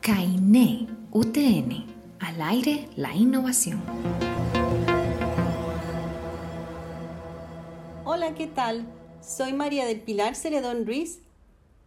CAINE UTN, al aire la innovación. Hola, ¿qué tal? Soy María del Pilar Celedón Ruiz,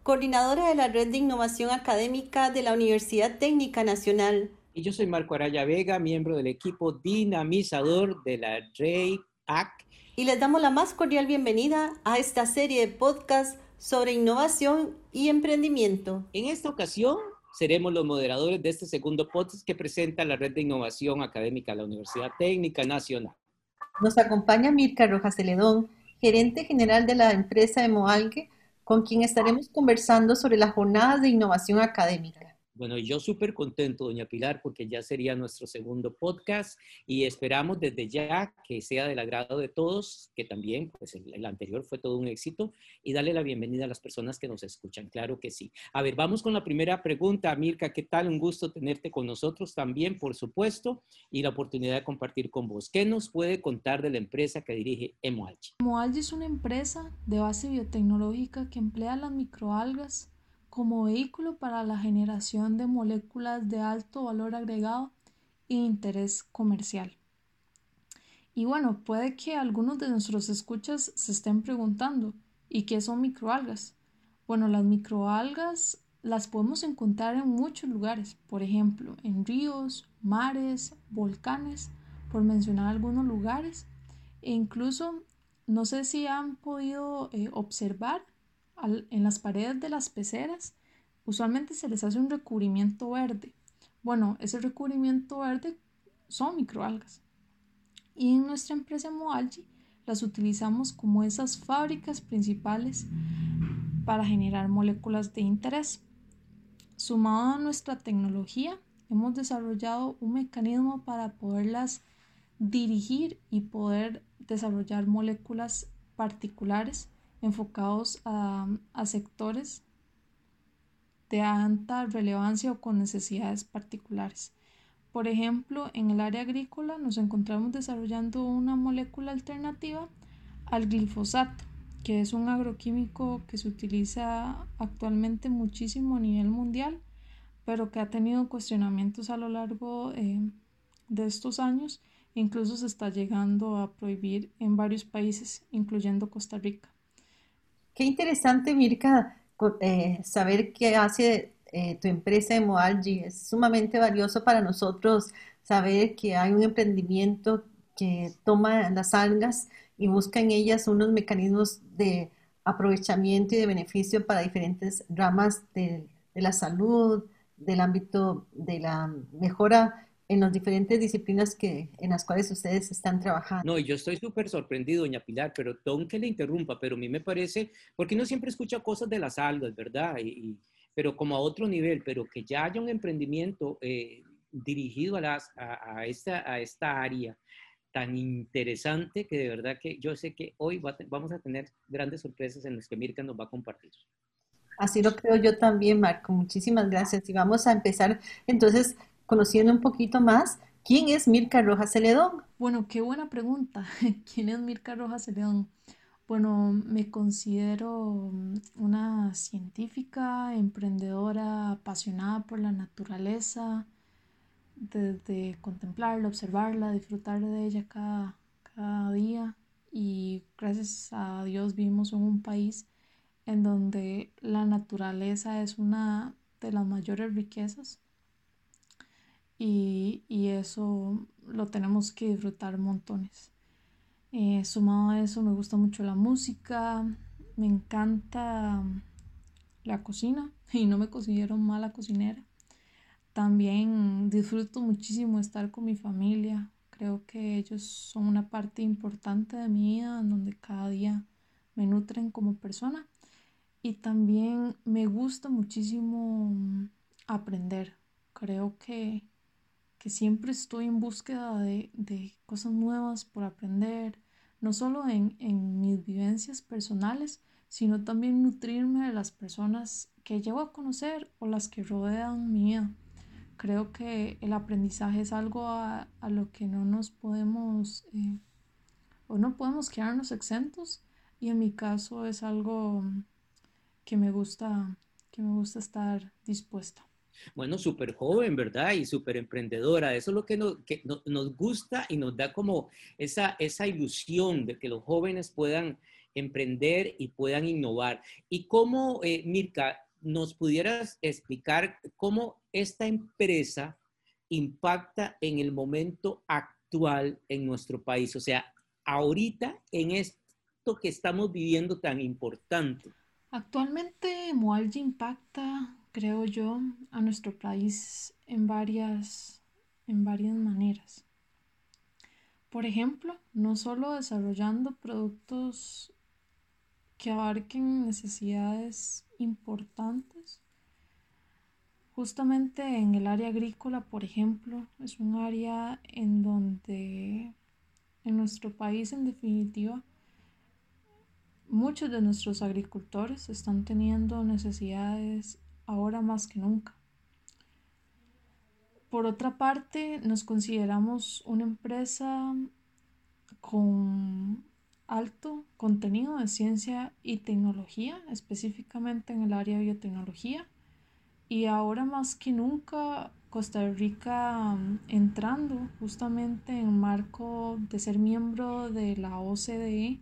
coordinadora de la Red de Innovación Académica de la Universidad Técnica Nacional. Y yo soy Marco Araya Vega, miembro del equipo dinamizador de la REIAC. Y les damos la más cordial bienvenida a esta serie de podcasts sobre innovación y emprendimiento. En esta ocasión seremos los moderadores de este segundo podcast que presenta la Red de Innovación Académica de la Universidad Técnica Nacional. Nos acompaña Mirka Rojas Celedón, gerente general de la empresa de Moalgue, con quien estaremos conversando sobre las jornadas de innovación académica. Bueno, yo súper contento, doña Pilar, porque ya sería nuestro segundo podcast y esperamos desde ya que sea del agrado de todos, que también, pues el, anterior fue todo un éxito, y darle la bienvenida a las personas que nos escuchan, claro que sí. A ver, vamos con la primera pregunta. Mirka, ¿qué tal? Un gusto tenerte con nosotros también, por supuesto, y la oportunidad de compartir con vos. ¿Qué nos puede contar de la empresa que dirige Emoalgi? Emoalgi es una empresa de base biotecnológica que emplea las microalgas como vehículo para la generación de moléculas de alto valor agregado e interés comercial. Y bueno, puede que algunos de nuestros escuchas se estén preguntando, ¿y qué son microalgas? Bueno, las microalgas las podemos encontrar en muchos lugares, por ejemplo, en ríos, mares, volcanes, por mencionar algunos lugares, e incluso no sé si han podido eh, observar en las paredes de las peceras usualmente se les hace un recubrimiento verde. Bueno, ese recubrimiento verde son microalgas. Y en nuestra empresa Moalgi las utilizamos como esas fábricas principales para generar moléculas de interés. Sumado a nuestra tecnología, hemos desarrollado un mecanismo para poderlas dirigir y poder desarrollar moléculas particulares enfocados a, sectores de alta relevancia o con necesidades particulares. Por ejemplo, en el área agrícola nos encontramos desarrollando una molécula alternativa al glifosato, que es un agroquímico que se utiliza actualmente muchísimo a nivel mundial, pero que ha tenido cuestionamientos a lo largo eh, de estos años. Incluso se está llegando a prohibir en varios países, incluyendo Costa Rica. Qué interesante, Mirka, eh, saber qué hace eh, tu empresa de Moalgi. Es sumamente valioso para nosotros saber que hay un emprendimiento que toma las algas y busca en ellas unos mecanismos de aprovechamiento y de beneficio para diferentes ramas de la salud, del ámbito de la mejora en las diferentes disciplinas que, en las cuales ustedes están trabajando. No, yo estoy súper sorprendido, doña Pilar, pero don que le interrumpa, pero a mí me parece, porque uno siempre escucha cosas de las algas, ¿verdad? Y, pero como a otro nivel, pero que ya haya un emprendimiento eh, dirigido a, las, a, esta, a esta área tan interesante que de verdad que yo sé que hoy vamos a tener grandes sorpresas en las que Mirka nos va a compartir. Así lo creo yo también, Marco. Muchísimas gracias. Y vamos a empezar entonces conociendo un poquito más quién es Mirka Rojas Celedón. Bueno, qué buena pregunta. ¿Quién es Mirka Rojas Celedón? Bueno, me considero mm, una científica, emprendedora, apasionada por la naturaleza, desde contemplarla, observarla, disfrutar de ella cada, cada día. Y gracias a Dios vivimos en un país en donde la naturaleza es una de las mayores riquezas y, eso lo tenemos que disfrutar montones. Eh, sumado a eso me gusta mucho la música, me encanta la cocina y no me considero mala cocinera. También disfruto muchísimo estar con mi familia. Creo que ellos son una parte importante de mi vida, en donde cada día me nutren como persona. Y también me gusta muchísimo aprender. Creo que que siempre estoy en búsqueda de, cosas nuevas por aprender, no solo en, mis vivencias personales, sino también nutrirme de las personas que llevo a conocer o las que rodean mi vida. Creo que el aprendizaje es algo a, lo que no nos podemos eh, o no podemos quedarnos exentos y en mi caso es algo que me gusta, que me gusta estar dispuesta. Bueno, súper joven, ¿verdad? Y súper emprendedora. Eso es lo que, nos, gusta y nos da como esa, esa ilusión de que los jóvenes puedan emprender y puedan innovar. Y cómo, eh, Mirka, nos pudieras explicar cómo esta empresa impacta en el momento actual en nuestro país. O sea, ahorita en esto que estamos viviendo tan importante. Actualmente Moalgi impacta creo yo, a nuestro país en varias, en varias maneras. Por ejemplo, no solo desarrollando productos que abarquen necesidades importantes, justamente en el área agrícola, por ejemplo, es un área en donde en nuestro país, en definitiva, muchos de nuestros agricultores están teniendo necesidades ahora más que nunca. Por otra parte, nos consideramos una empresa con alto contenido de ciencia y tecnología, específicamente en el área de biotecnología. Y ahora más que nunca, Costa Rica mm, entrando justamente en marco de ser miembro de la OCDE,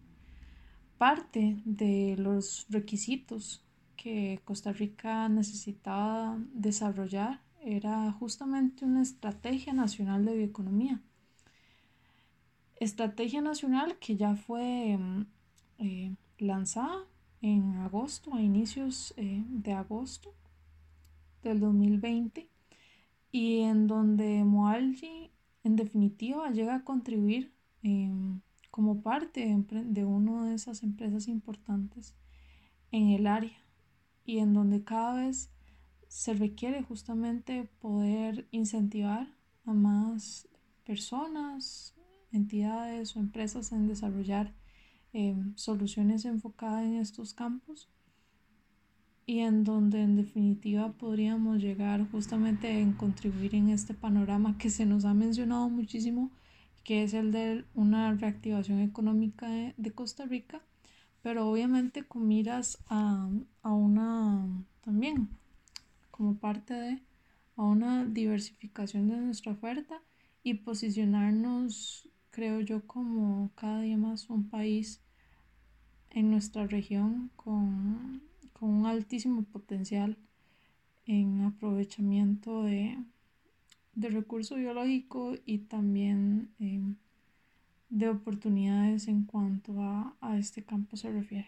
parte de los requisitos que Costa Rica necesitaba desarrollar era justamente una estrategia nacional de bioeconomía. Estrategia nacional que ya fue mm, eh, lanzada en agosto, a inicios eh, de agosto del 2020, y en donde Moalgi en definitiva llega a contribuir em, como parte de, de una de esas empresas importantes en el área y en donde cada vez se requiere justamente poder incentivar a más personas, entidades o empresas en desarrollar em, soluciones enfocadas en estos campos. Y en donde en definitiva podríamos llegar justamente en contribuir en este panorama que se nos ha mencionado muchísimo, que es el de una reactivación económica de Costa Rica pero obviamente con miras a, una también como parte de a una diversificación de nuestra oferta y posicionarnos creo yo como cada día más un país en nuestra región con, un altísimo potencial en aprovechamiento de, de recurso biológico y también de oportunidades en cuanto a, este campo se refiere?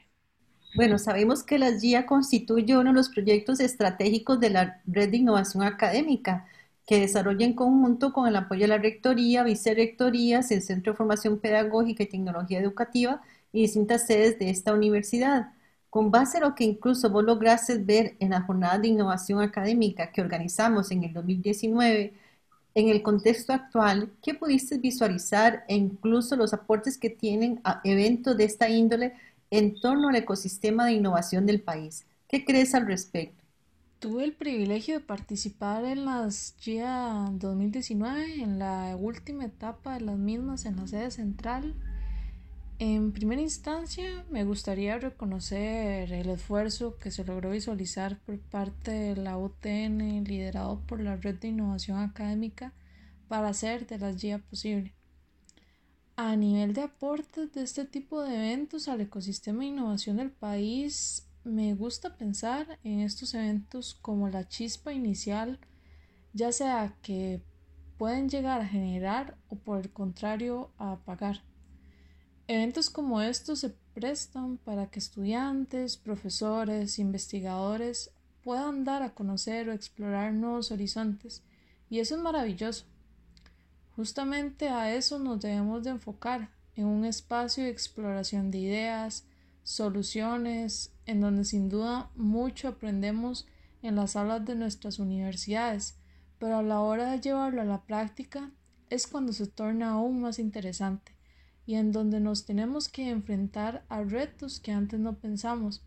Bueno, sabemos que la GIA constituye uno de los proyectos estratégicos de la Red de Innovación Académica, que desarrolla en conjunto con el apoyo de la Rectoría, Vicerrectorías, el Centro de Formación Pedagógica y Tecnología Educativa y distintas sedes de esta universidad. Con base a lo que incluso vos lograste ver en la jornada de innovación académica que organizamos en el 2019, en el contexto actual, ¿qué pudiste visualizar e incluso los aportes que tienen a eventos de esta índole en torno al ecosistema de innovación del país? ¿Qué crees al respecto? Tuve el privilegio de participar en las GIA 2019, en la última etapa de las mismas en la sede central en primera instancia, me gustaría reconocer el esfuerzo que se logró visualizar por parte de la UTN, liderado por la Red de Innovación Académica, para hacer de las GIA posible. A nivel de aportes de este tipo de eventos al ecosistema de innovación del país, me gusta pensar en estos eventos como la chispa inicial, ya sea que pueden llegar a generar o por el contrario a apagar. Eventos como estos se prestan para que estudiantes, profesores, investigadores puedan dar a conocer o explorar nuevos horizontes y eso es maravilloso. Justamente a eso nos debemos de enfocar, en un espacio de exploración de ideas, soluciones, en donde sin duda mucho aprendemos en las aulas de nuestras universidades, pero a la hora de llevarlo a la práctica es cuando se torna aún más interesante y en donde nos tenemos que enfrentar a retos que antes no pensamos,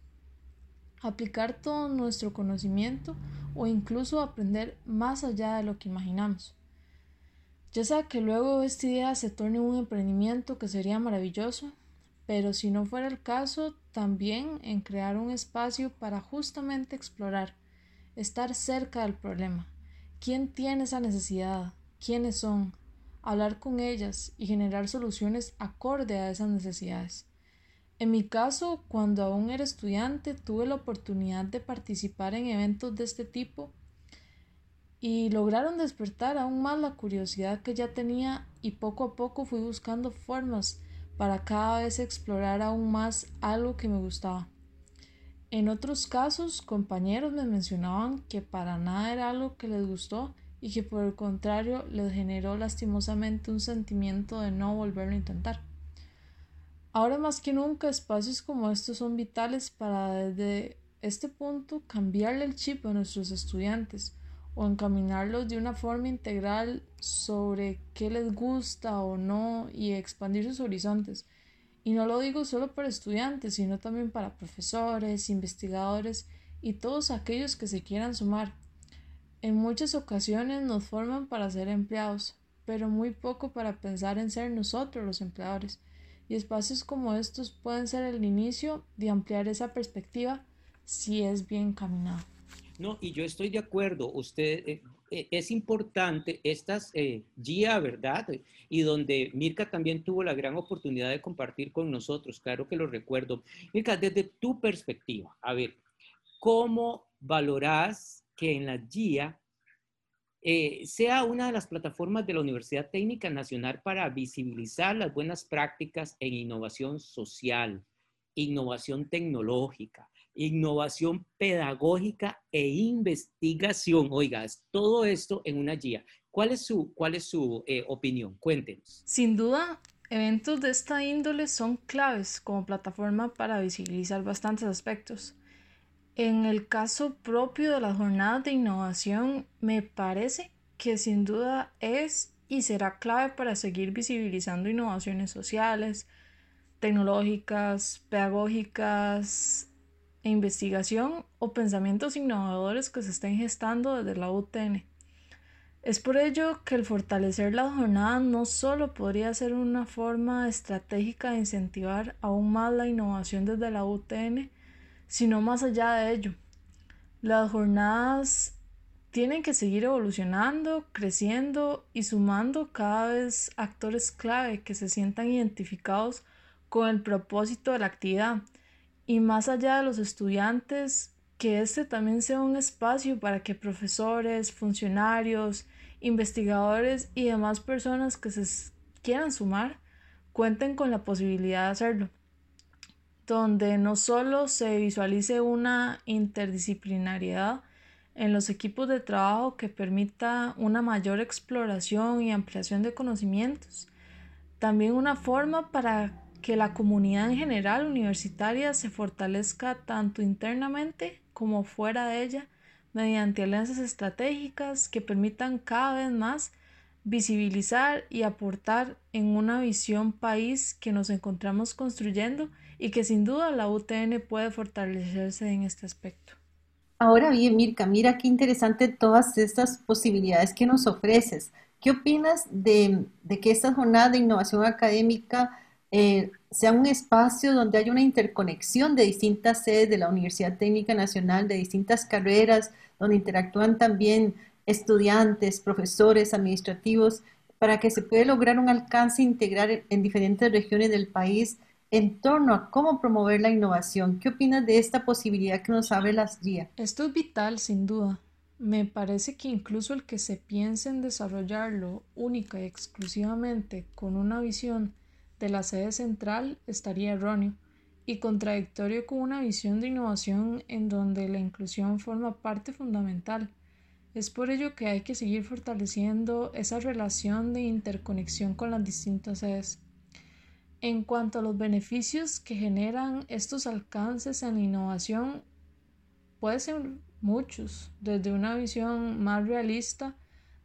aplicar todo nuestro conocimiento o incluso aprender más allá de lo que imaginamos. Ya sea que luego esta idea se torne un emprendimiento que sería maravilloso, pero si no fuera el caso, también en crear un espacio para justamente explorar, estar cerca del problema. ¿Quién tiene esa necesidad? ¿Quiénes son? Hablar con ellas y generar soluciones acorde a esas necesidades. En mi caso, cuando aún era estudiante, tuve la oportunidad de participar en eventos de este tipo y lograron despertar aún más la curiosidad que ya tenía y poco a poco fui buscando formas para cada vez explorar aún más algo que me gustaba. En otros casos, compañeros me mencionaban que para nada era algo que les gustó y que por el contrario les generó lastimosamente un sentimiento de no volverlo a intentar. Ahora más que nunca espacios como estos son vitales para desde este punto cambiarle el chip a nuestros estudiantes o encaminarlos de una forma integral sobre qué les gusta o no y expandir sus horizontes. Y no lo digo solo para estudiantes, sino también para profesores, investigadores y todos aquellos que se quieran sumar. En muchas ocasiones nos forman para ser empleados, pero muy poco para pensar en ser nosotros los empleadores y espacios como estos pueden ser el inicio de ampliar esa perspectiva si es bien caminado. No, y yo estoy de acuerdo, usted, eh, eh, es importante estas eh, guía, ¿verdad? Y donde Mirka también tuvo la gran oportunidad de compartir con nosotros, claro que lo recuerdo. Mirka, desde tu perspectiva, a ver, ¿cómo valorás que en la guía eh, sea una de las plataformas de la Universidad Técnica Nacional para visibilizar las buenas prácticas en innovación social, innovación tecnológica, innovación pedagógica e investigación. Oiga, todo esto en una guía. ¿Cuál es su, cuál es su eh, opinión? Cuéntenos. Sin duda, eventos de esta índole son claves como plataforma para visibilizar bastantes aspectos. En el caso propio de las jornadas de innovación, me parece que sin duda es y será clave para seguir visibilizando innovaciones sociales, tecnológicas, pedagógicas e investigación o pensamientos innovadores que se estén gestando desde la UTN. Es por ello que el fortalecer las jornadas no solo podría ser una forma estratégica de incentivar aún más la innovación desde la UTN, sino más allá de ello. Las jornadas tienen que seguir evolucionando, creciendo y sumando cada vez actores clave que se sientan identificados con el propósito de la actividad y más allá de los estudiantes, que este también sea un espacio para que profesores, funcionarios, investigadores y demás personas que se quieran sumar cuenten con la posibilidad de hacerlo donde no solo se visualice una interdisciplinariedad en los equipos de trabajo que permita una mayor exploración y ampliación de conocimientos, también una forma para que la comunidad en general universitaria se fortalezca tanto internamente como fuera de ella mediante alianzas estratégicas que permitan cada vez más visibilizar y aportar en una visión país que nos encontramos construyendo y que sin duda la UTN puede fortalecerse en este aspecto. Ahora bien, Mirka, mira qué interesante todas estas posibilidades que nos ofreces. ¿Qué opinas de, que esta jornada de innovación académica eh, sea un espacio donde haya una interconexión de distintas sedes de la Universidad Técnica Nacional, de distintas carreras, donde interactúan también estudiantes, profesores, administrativos, para que se pueda lograr un alcance integral en diferentes regiones del país en torno a cómo promover la innovación. ¿Qué opinas de esta posibilidad que nos abre las guías? Esto es vital, sin duda. Me parece que incluso el que se piense en desarrollarlo única y exclusivamente con una visión de la sede central estaría erróneo y contradictorio con una visión de innovación en donde la inclusión forma parte fundamental. Es por ello que hay que seguir fortaleciendo esa relación de interconexión con las distintas sedes. En cuanto a los beneficios que generan estos alcances en innovación, pueden ser muchos, desde una visión más realista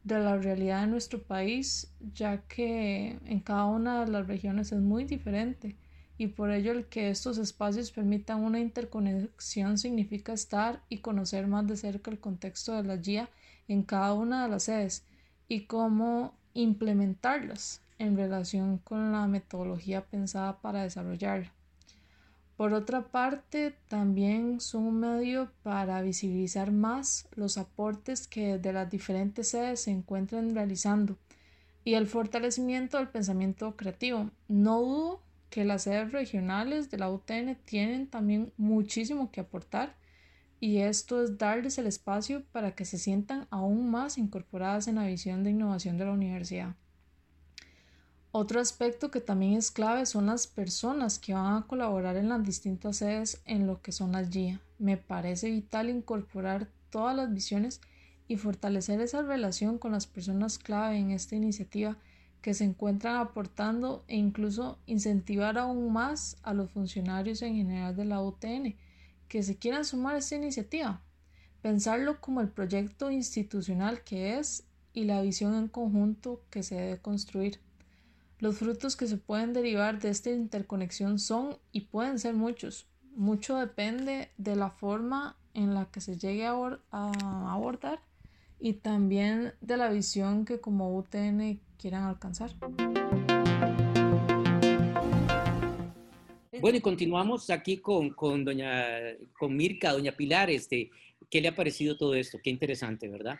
de la realidad de nuestro país, ya que en cada una de las regiones es muy diferente y por ello el que estos espacios permitan una interconexión significa estar y conocer más de cerca el contexto de la guía en cada una de las sedes y cómo implementarlas en relación con la metodología pensada para desarrollarla. Por otra parte, también son un medio para visibilizar más los aportes que de las diferentes sedes se encuentran realizando y el fortalecimiento del pensamiento creativo. No dudo que las sedes regionales de la UTN tienen también muchísimo que aportar y esto es darles el espacio para que se sientan aún más incorporadas en la visión de innovación de la universidad. Otro aspecto que también es clave son las personas que van a colaborar en las distintas sedes en lo que son las GIA. Me parece vital incorporar todas las visiones y fortalecer esa relación con las personas clave en esta iniciativa que se encuentran aportando e incluso incentivar aún más a los funcionarios en general de la UTN que se quieran sumar a esta iniciativa, pensarlo como el proyecto institucional que es y la visión en conjunto que se debe construir. Los frutos que se pueden derivar de esta interconexión son y pueden ser muchos. Mucho depende de la forma en la que se llegue a, abordar y también de la visión que como UTN quieran alcanzar. Bueno, y continuamos aquí con, con, doña, con Mirka, doña Pilar. Este, ¿Qué le ha parecido todo esto? Qué interesante, ¿verdad?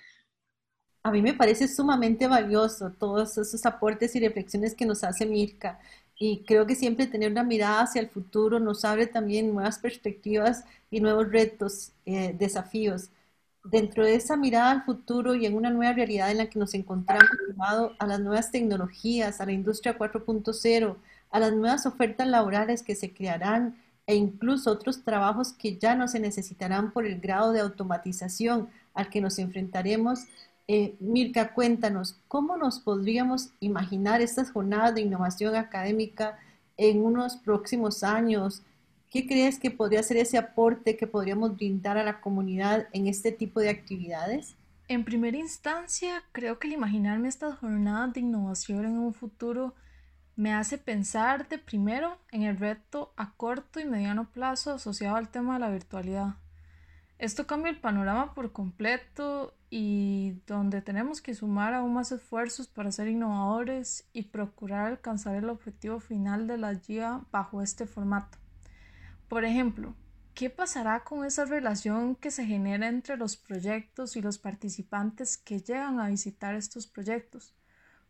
A mí me parece sumamente valioso todos esos aportes y reflexiones que nos hace Mirka. Y creo que siempre tener una mirada hacia el futuro nos abre también nuevas perspectivas y nuevos retos, eh, desafíos. Dentro de esa mirada al futuro y en una nueva realidad en la que nos encontramos, a las nuevas tecnologías, a la industria 4.0, a las nuevas ofertas laborales que se crearán e incluso otros trabajos que ya no se necesitarán por el grado de automatización al que nos enfrentaremos. Eh, Mirka, cuéntanos, ¿cómo nos podríamos imaginar estas jornadas de innovación académica en unos próximos años? ¿Qué crees que podría ser ese aporte que podríamos brindar a la comunidad en este tipo de actividades? En primera instancia, creo que el imaginarme estas jornadas de innovación en un futuro me hace pensar de primero en el reto a corto y mediano plazo asociado al tema de la virtualidad. Esto cambia el panorama por completo y donde tenemos que sumar aún más esfuerzos para ser innovadores y procurar alcanzar el objetivo final de la guía bajo este formato. Por ejemplo, ¿qué pasará con esa relación que se genera entre los proyectos y los participantes que llegan a visitar estos proyectos?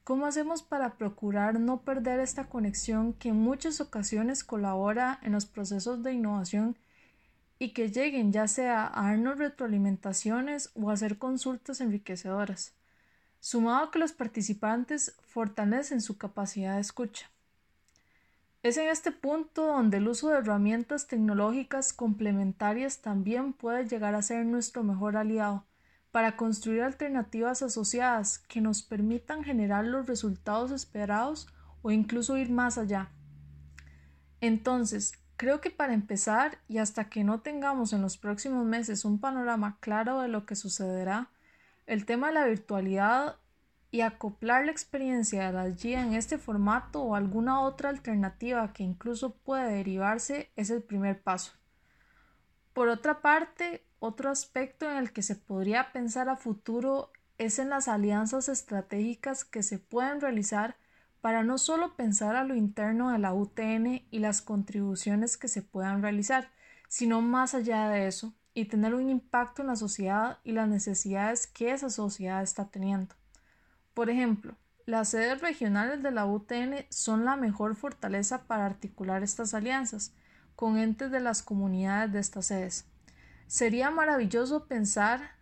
¿Cómo hacemos para procurar no perder esta conexión que en muchas ocasiones colabora en los procesos de innovación y que lleguen ya sea a darnos retroalimentaciones o a hacer consultas enriquecedoras? Sumado a que los participantes fortalecen su capacidad de escucha. Es en este punto donde el uso de herramientas tecnológicas complementarias también puede llegar a ser nuestro mejor aliado para construir alternativas asociadas que nos permitan generar los resultados esperados o incluso ir más allá. Entonces, creo que para empezar y hasta que no tengamos en los próximos meses un panorama claro de lo que sucederá, el tema de la virtualidad y acoplar la experiencia de la guía en este formato o alguna otra alternativa que incluso puede derivarse es el primer paso. Por otra parte, otro aspecto en el que se podría pensar a futuro es en las alianzas estratégicas que se pueden realizar para no solo pensar a lo interno de la UTN y las contribuciones que se puedan realizar, sino más allá de eso y tener un impacto en la sociedad y las necesidades que esa sociedad está teniendo. Por ejemplo, las sedes regionales de la UTN son la mejor fortaleza para articular estas alianzas con entes de las comunidades de estas sedes. Sería maravilloso pensar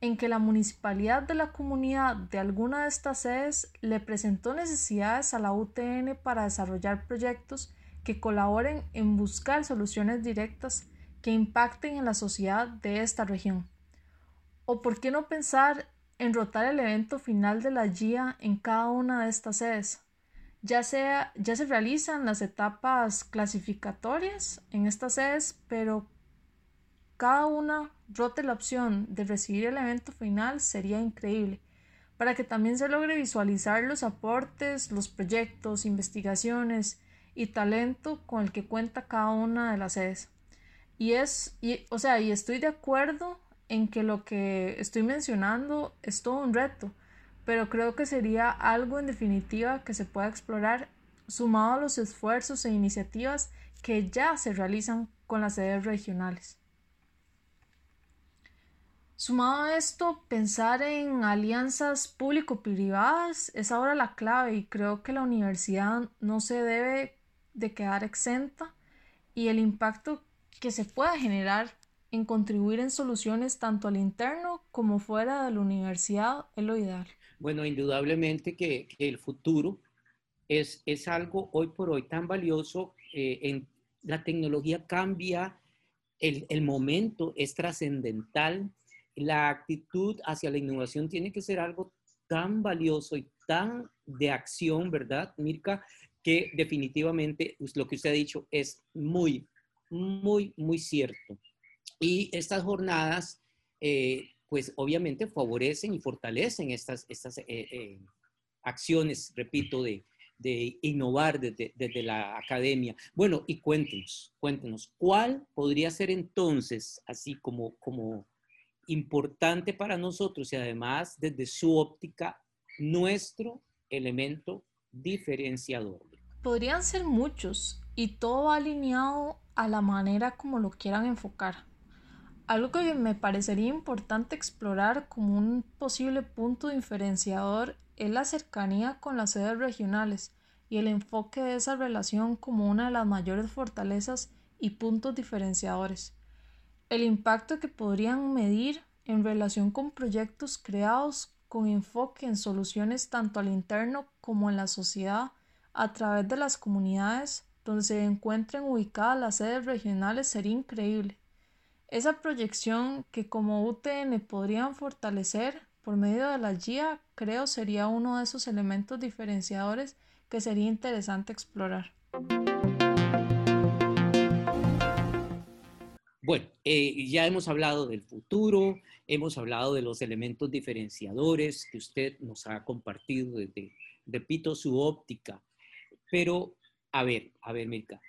en que la municipalidad de la comunidad de alguna de estas sedes le presentó necesidades a la UTN para desarrollar proyectos que colaboren en buscar soluciones directas que impacten en la sociedad de esta región. ¿O por qué no pensar en rotar el evento final de la GIA en cada una de estas sedes? Ya, sea, ya se realizan las etapas clasificatorias en estas sedes, pero cada una rote la opción de recibir el evento final sería increíble, para que también se logre visualizar los aportes, los proyectos, investigaciones y talento con el que cuenta cada una de las sedes. Y es, y, o sea, y estoy de acuerdo en que lo que estoy mencionando es todo un reto, pero creo que sería algo en definitiva que se pueda explorar sumado a los esfuerzos e iniciativas que ya se realizan con las sedes regionales. Sumado a esto, pensar en alianzas público-privadas es ahora la clave y creo que la universidad no se debe de quedar exenta y el impacto que se pueda generar en contribuir en soluciones tanto al interno como fuera de la universidad es lo ideal. Bueno, indudablemente que, el futuro es, es, algo hoy por hoy tan valioso. Eh, en, la tecnología cambia, el, el momento es trascendental la actitud hacia la innovación tiene que ser algo tan valioso y tan de acción, ¿verdad, Mirka? Que definitivamente pues, lo que usted ha dicho es muy, muy, muy cierto. Y estas jornadas, eh, pues obviamente favorecen y fortalecen estas, estas eh, eh, acciones, repito, de, de innovar desde, desde, la academia. Bueno, y cuéntenos, cuéntenos, ¿cuál podría ser entonces, así como, como importante para nosotros y además desde su óptica, nuestro elemento diferenciador. Podrían ser muchos y todo alineado a la manera como lo quieran enfocar. Algo que me parecería importante explorar como un posible punto diferenciador es la cercanía con las sedes regionales y el enfoque de esa relación como una de las mayores fortalezas y puntos diferenciadores el impacto que podrían medir en relación con proyectos creados con enfoque en soluciones tanto al interno como en la sociedad a través de las comunidades donde se encuentren ubicadas las sedes regionales sería increíble. Esa proyección que como UTN podrían fortalecer por medio de la guía creo sería uno de esos elementos diferenciadores que sería interesante explorar. Bueno, eh, ya hemos hablado del futuro, hemos hablado de los elementos diferenciadores que usted nos ha compartido desde, repito, su óptica. Pero, a ver, a ver, Mirka,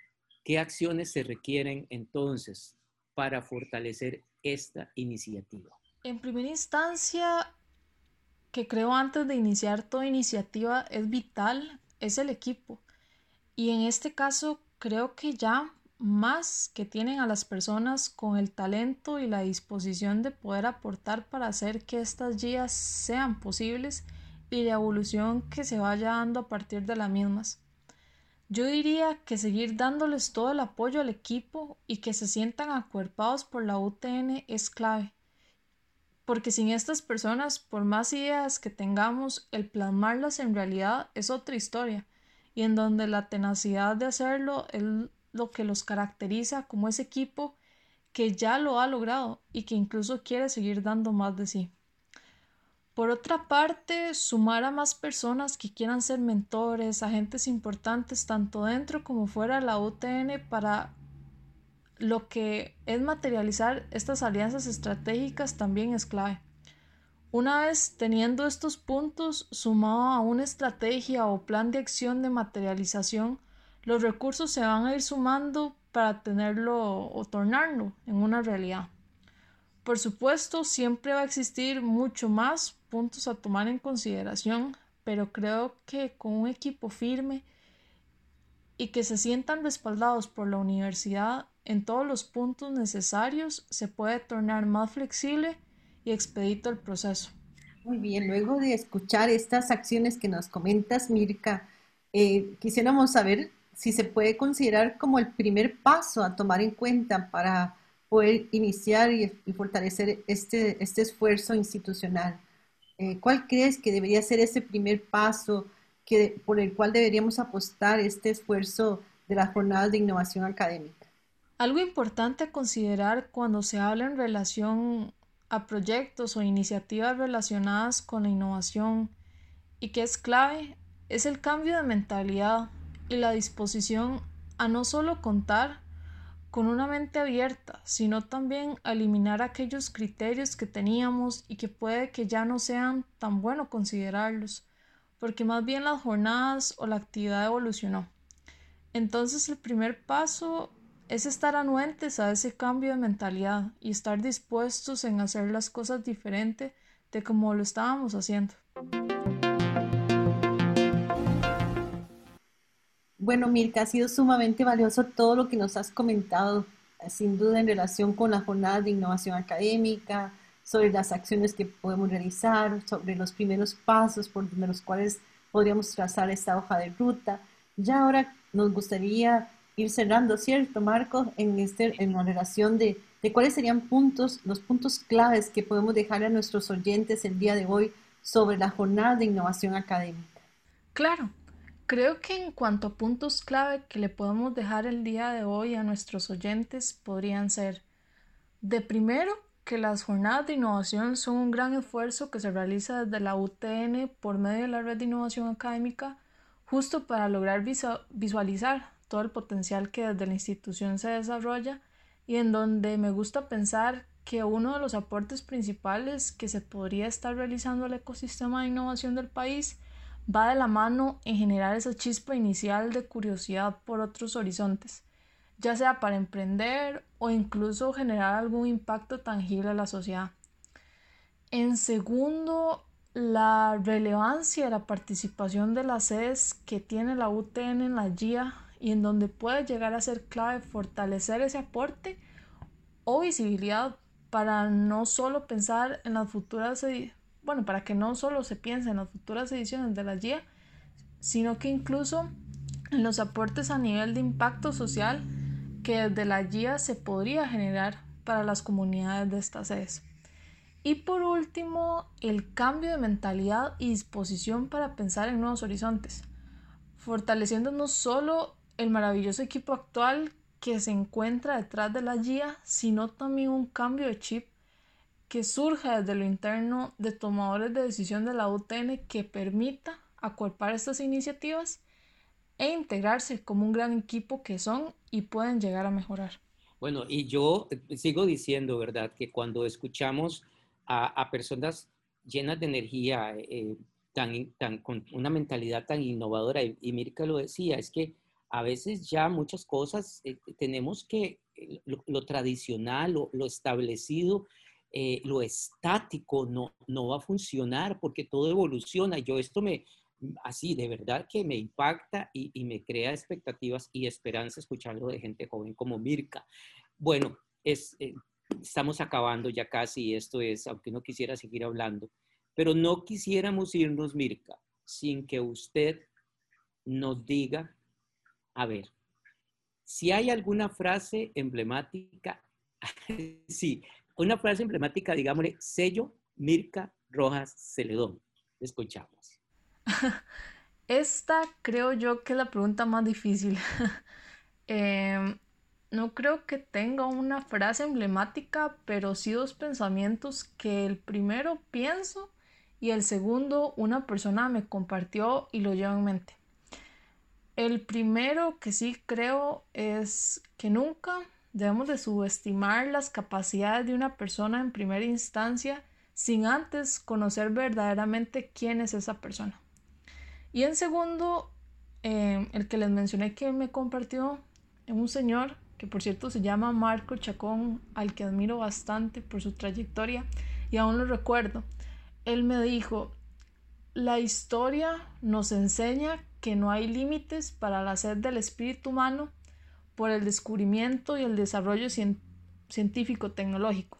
¿qué acciones se requieren entonces para fortalecer esta iniciativa? En primera instancia, que creo antes de iniciar toda iniciativa es vital, es el equipo. Y en este caso, creo que ya más que tienen a las personas con el talento y la disposición de poder aportar para hacer que estas guías sean posibles y la evolución que se vaya dando a partir de las mismas. Yo diría que seguir dándoles todo el apoyo al equipo y que se sientan acuerpados por la UTN es clave, porque sin estas personas, por más ideas que tengamos, el plasmarlas en realidad es otra historia, y en donde la tenacidad de hacerlo es lo que los caracteriza como ese equipo que ya lo ha logrado y que incluso quiere seguir dando más de sí. Por otra parte, sumar a más personas que quieran ser mentores, agentes importantes tanto dentro como fuera de la UTN para lo que es materializar estas alianzas estratégicas también es clave. Una vez teniendo estos puntos sumado a una estrategia o plan de acción de materialización, los recursos se van a ir sumando para tenerlo o tornarlo en una realidad. Por supuesto, siempre va a existir mucho más puntos a tomar en consideración, pero creo que con un equipo firme y que se sientan respaldados por la universidad en todos los puntos necesarios, se puede tornar más flexible y expedito el proceso. Muy bien, luego de escuchar estas acciones que nos comentas, Mirka, eh, quisiéramos saber si se puede considerar como el primer paso a tomar en cuenta para poder iniciar y, fortalecer este, este esfuerzo institucional. Eh, ¿Cuál crees que debería ser ese primer paso que, por el cual deberíamos apostar este esfuerzo de las jornadas de innovación académica? Algo importante a considerar cuando se habla en relación a proyectos o iniciativas relacionadas con la innovación y que es clave es el cambio de mentalidad y la disposición a no solo contar con una mente abierta, sino también a eliminar aquellos criterios que teníamos y que puede que ya no sean tan bueno considerarlos, porque más bien las jornadas o la actividad evolucionó. Entonces el primer paso es estar anuentes a ese cambio de mentalidad y estar dispuestos en hacer las cosas diferente de como lo estábamos haciendo. Bueno, Mirka, ha sido sumamente valioso todo lo que nos has comentado, sin duda en relación con la jornada de innovación académica, sobre las acciones que podemos realizar, sobre los primeros pasos por los cuales podríamos trazar esta hoja de ruta. Ya ahora nos gustaría ir cerrando, ¿cierto, Marco? En, este, en la relación de, de cuáles serían puntos, los puntos claves que podemos dejar a nuestros oyentes el día de hoy sobre la jornada de innovación académica. Claro, creo que en cuanto a puntos clave que le podemos dejar el día de hoy a nuestros oyentes podrían ser, de primero, que las jornadas de innovación son un gran esfuerzo que se realiza desde la UTN por medio de la red de innovación académica justo para lograr visualizar todo el potencial que desde la institución se desarrolla y en donde me gusta pensar que uno de los aportes principales que se podría estar realizando al ecosistema de innovación del país va de la mano en generar esa chispa inicial de curiosidad por otros horizontes, ya sea para emprender o incluso generar algún impacto tangible a la sociedad. En segundo, la relevancia de la participación de las sedes que tiene la UTN en la GIA y en donde puede llegar a ser clave fortalecer ese aporte o visibilidad para no solo pensar en las futuras, bueno, para que no solo se piense en las futuras ediciones de la GIA, sino que incluso en los aportes a nivel de impacto social que desde la GIA se podría generar para las comunidades de estas sedes. Y por último, el cambio de mentalidad y disposición para pensar en nuevos horizontes, fortaleciendo no solo el maravilloso equipo actual que se encuentra detrás de la guía, sino también un cambio de chip que surja desde lo interno de tomadores de decisión de la UTN que permita acuerpar estas iniciativas e integrarse como un gran equipo que son y pueden llegar a mejorar. Bueno, y yo eh, sigo diciendo, ¿verdad?, que cuando escuchamos a, personas llenas de energía, eh, tan, tan, con una mentalidad tan innovadora, y, y Mirka lo decía, es que a veces ya muchas cosas eh, tenemos que, eh, lo, tradicional, lo, lo establecido, eh, lo estático no, no va a funcionar porque todo evoluciona. Yo esto me, así, de verdad que me impacta y, me crea expectativas y esperanza escucharlo de gente joven como Mirka. Bueno, es, estamos acabando ya casi, esto es, aunque no quisiera seguir hablando, pero no quisiéramos irnos, Mirka, sin que usted nos diga a ver, si hay alguna frase emblemática, sí, una frase emblemática, digámosle, sello Mirka Rojas Celedón. Escuchamos. Esta creo yo que es la pregunta más difícil. Em, no creo que tenga una frase emblemática, pero sí dos pensamientos que el primero pienso y el segundo una persona me compartió y lo llevo en mente. El primero que sí creo es que nunca debemos de subestimar las capacidades de una persona en primera instancia sin antes conocer verdaderamente quién es esa persona. Y en segundo, em, el que les mencioné que me compartió un señor que por cierto se llama Marco Chacón, al que admiro bastante por su trayectoria y aún lo recuerdo. Él me dijo, la historia nos enseña que no hay límites para la sed del espíritu humano por el descubrimiento y el desarrollo científico-tecnológico.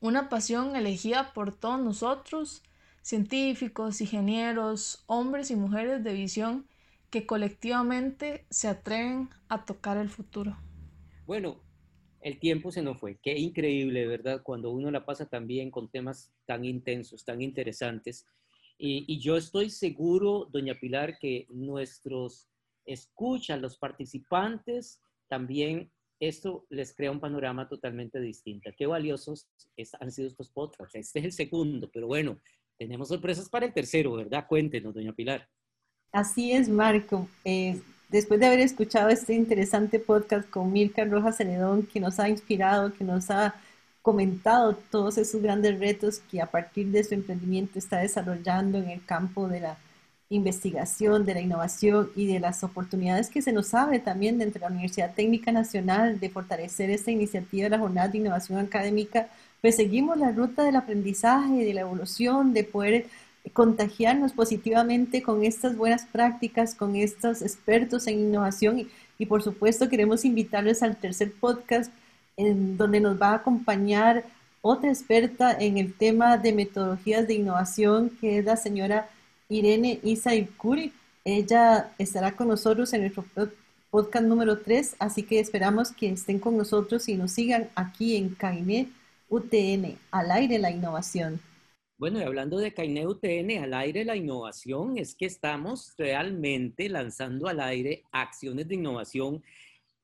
Una pasión elegida por todos nosotros, científicos, ingenieros, hombres y mujeres de visión que colectivamente se atreven a tocar el futuro. Bueno, el tiempo se nos fue. Qué increíble, ¿verdad? Cuando uno la pasa tan bien con temas tan intensos, tan interesantes. Y, yo estoy seguro, doña Pilar, que nuestros escuchas, los participantes, también esto les crea un panorama totalmente distinto. Qué valiosos han sido estos podcasts. Este es el segundo, pero bueno, tenemos sorpresas para el tercero, ¿verdad? Cuéntenos, doña Pilar. Así es, Marco. Eh, después de haber escuchado este interesante podcast con Mirka Rojas Celedón, que nos ha inspirado, que nos ha comentado todos esos grandes retos que a partir de su emprendimiento está desarrollando en el campo de la investigación, de la innovación y de las oportunidades que se nos abre también dentro de la Universidad Técnica Nacional de fortalecer esta iniciativa de la Jornada de Innovación Académica, pues seguimos la ruta del aprendizaje, de la evolución, de poder contagiarnos positivamente con estas buenas prácticas, con estos expertos en innovación. Y, y por supuesto queremos invitarles al tercer podcast en donde nos va a acompañar otra experta en el tema de metodologías de innovación, que es la señora Irene Isa Ikuri. Ella estará con nosotros en nuestro podcast número 3, así que esperamos que estén con nosotros y nos sigan aquí en Cainet UTN, al aire la innovación. Bueno, y hablando de Cainet UTN, al aire la innovación, es que estamos realmente lanzando al aire acciones de innovación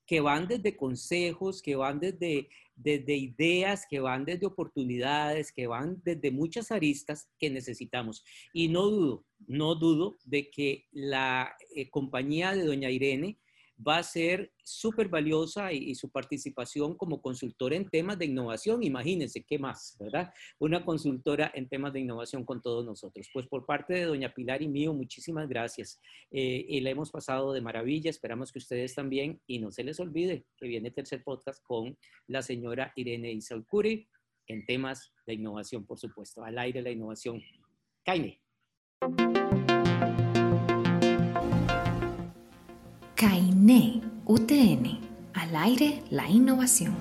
que van desde consejos, que van desde, desde ideas, que van desde oportunidades, que van desde muchas aristas que necesitamos. Y no dudo, no dudo de que la eh, compañía de doña Irene va a ser súper valiosa y, su participación como consultora en temas de innovación, imagínense, ¿qué más, verdad? Una consultora en temas de innovación con todos nosotros. Pues por parte de doña Pilar y mío, muchísimas gracias. Eh, y la hemos pasado de maravilla, esperamos que ustedes también, y no se les olvide que viene tercer podcast con la señora Irene Isalcuri en temas de innovación, por supuesto, al aire la innovación. Caine. CAINE UTN, al aire la innovación.